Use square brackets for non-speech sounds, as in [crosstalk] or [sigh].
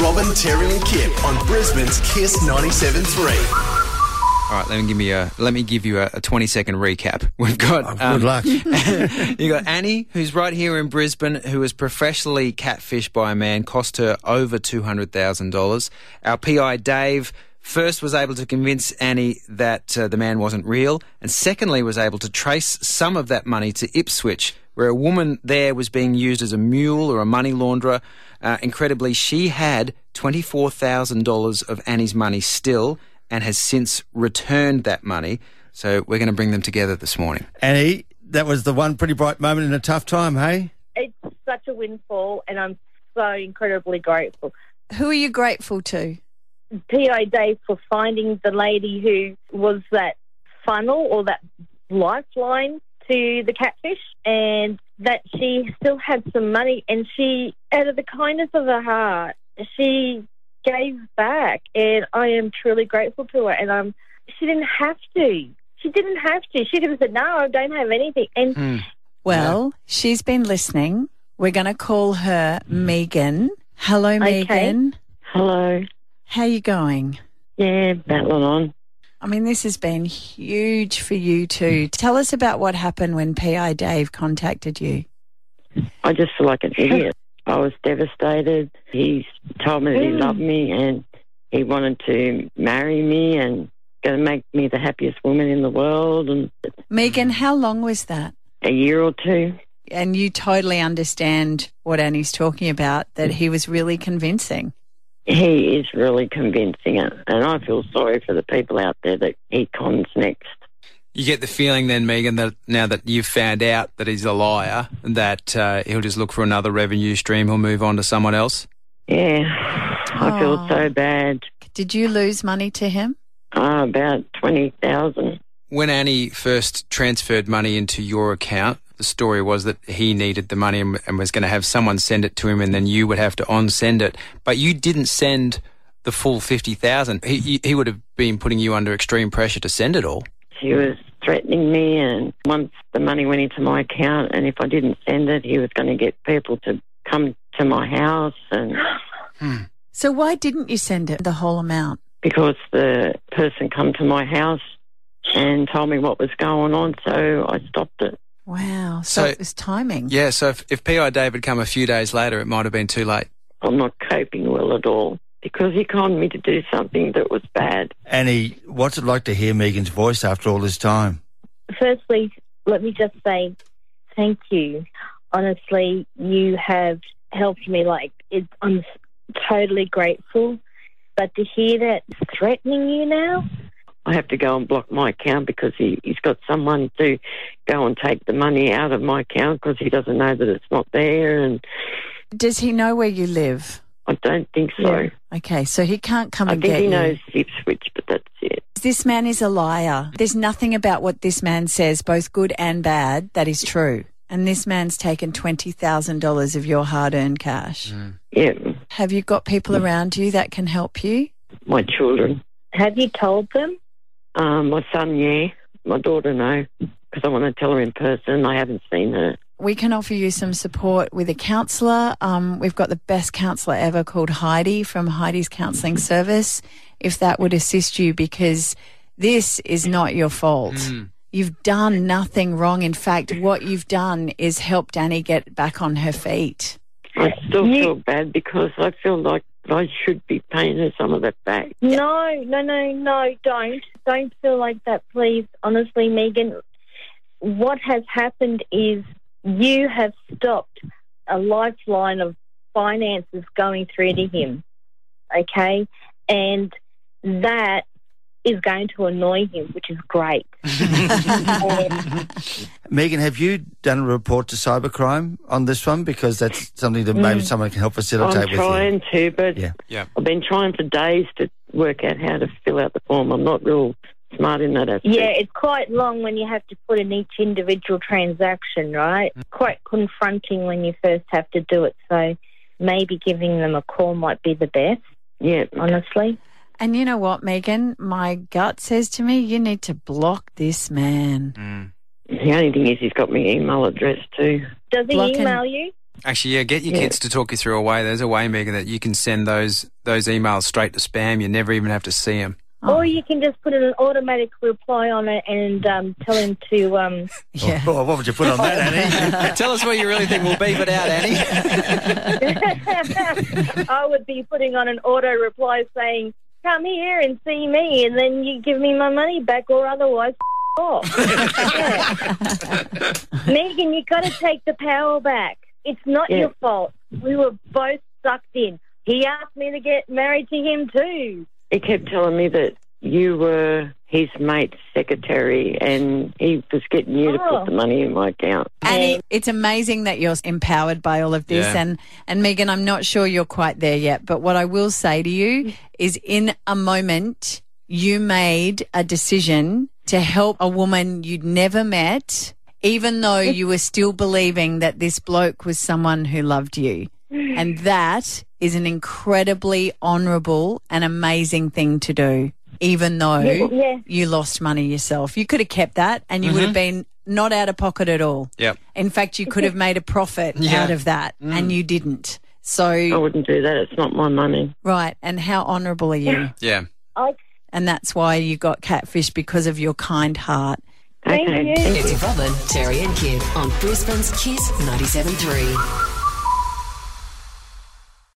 Robin, Terry, and Kip on Brisbane's KIIS 97.3. All right, let me give you a let me give you a, a twenty second recap. [laughs] We've got Oh, good luck. [laughs] you got Annie, who's right here in Brisbane, who was professionally catfished by a man, cost her over two hundred thousand dollars. Our PI Dave first was able to convince Annie that uh, the man wasn't real, and secondly was able to trace some of that money to Ipswich, where a woman there was being used as a mule or a money launderer. Uh, incredibly, she had twenty four thousand dollars of Annie's money still and has since returned that money. So we're going to bring them together this morning. Annie, that was the one pretty bright moment in a tough time, hey? It's such a windfall, and I'm so incredibly grateful. Who are you grateful to? PI Dave for finding the lady who was that funnel or that lifeline to the catfish, and that she still had some money, and she, out of the kindness of her heart, she gave back, and I am truly grateful to her. And um, she didn't have to. She didn't have to. She could have said, "No, I don't have anything." And Well, she's been listening. We're going to call her Megan. Hello, Okay. Megan. Hello. How you going? Yeah, battling on. I mean, this has been huge for you too. Tell us about what happened when PI Dave contacted you. I just feel like an idiot. I was devastated. He told me that he loved me and he wanted to marry me and going to make me the happiest woman in the world. And Megan, how long was that? a year or two, And you totally understand what Annie's talking about, that he was really convincing. He is really convincing it. And I feel sorry for the people out there that he cons next. You get the feeling then, Megan, that now that you've found out that he's a liar, that uh, he'll just look for another revenue stream. He'll move on to someone else. Yeah, I feel Oh. so bad. Did you lose money to him? Uh, about 20000 When Annie first transferred money into your account, the story was that he needed the money and, and was going to have someone send it to him, and then you would have to on send it. But you didn't send the full fifty thousand. He, he he would have been putting you under extreme pressure to send it all. He was threatening me, and once the money went into my account, and if I didn't send it, he was going to get people to come to my house, and [sighs] hmm. So why didn't you send it the whole amount? because the person come to my house and told me what was going on, so I stopped it. Wow. So, So- it was timing. Yeah. So if, if Pi David come a few days later, it might have been too late. I'm not coping well at all because he conned me to do something that was bad. Annie, what's it like to hear Megan's voice after all this time? firstly, let me just say thank you. Honestly, you have helped me. Like, it, I'm totally grateful. But to hear that threatening you now, I have to go and block my account because he, he's got someone to go and take the money out of my account because he doesn't know that it's not there, and Does he know where you live? I don't think so. Yeah. Okay, so he can't come again. I and think he you. knows Ipswich, but that's it. This man is a liar. There's nothing about what this man says, both good and bad, that is true. And this man's taken $20,000 of your hard earned cash. Mm. Yeah, Have you got people around you that can help you? my children. have you told them? Um, my son, yeah. My daughter, no, because I want to tell her in person. I haven't seen her. We can offer you some support with a counsellor. Um, we've got the best counsellor ever called Heidi from Heidi's Counselling Service, if that would assist you, because this is not your fault. You've done nothing wrong. In fact, what you've done is help Danny get back on her feet. I still You- feel bad because I feel like I should be paying her some of that back. No, no, no, no, don't. Don't feel like that, please. Honestly, Megan, what has happened is you have stopped a lifeline of finances going through to him. Okay? And that is going to annoy him, which is great. [laughs] [laughs] Megan, have you done a report to cybercrime on this one? Because that's something that maybe mm. someone can help facilitate I'm with you. trying to, but Yeah. Yeah. I've been trying for days to work out how to fill out the form. I'm not real smart in that aspect. Yeah, it's quite long when you have to put in each individual transaction, right? Quite confronting when you first have to do it. So maybe giving them a call might be the best, Yeah. honestly. And you know what, Megan? My gut says to me, you need to block this man. Mm. The only thing is he's got my email address too. Does he Block and- email you? Actually, yeah, get your Yeah. kids to talk you through a way. There's a way, Megan, that you can send those those emails straight to spam. You never even have to see them. Or you can just put an automatic reply on it and um, tell him to. Um, [laughs] Yeah. Oh, what would you put on that, Annie? [laughs] Tell us what you really think. We'll beep it out, Annie. [laughs] I would be putting on an auto reply saying, "Come here and see me," and then you give me my money back, or otherwise. Off. Yeah. Megan, you've got to take the power back. It's not Yeah. your fault. We were both sucked in. He asked me to get married to him too. He kept telling me that you were his mate's secretary and he was getting you to Oh. put the money in my account. Annie, it's amazing that you're empowered by all of this. Yeah. And, and Megan, I'm not sure you're quite there yet, but what I will say to you is in a moment, you made a decision to help a woman you'd never met, even though you were still believing that this bloke was someone who loved you. And [sighs] that is an incredibly honourable and amazing thing to do, even though Yeah, yeah. you lost money yourself. You could have kept that and you would have mm-hmm. been not out of pocket at all. Yep. In fact, you could have [laughs] made a profit Yeah. out of that mm. and you didn't. So, I wouldn't do that. It's not my money. right. And how honourable are you? Yeah. I And that's why you got catfish because of your kind heart. Thank Okay. you. It's Robin, Terry and Kip on Brisbane's KIIS 97.3.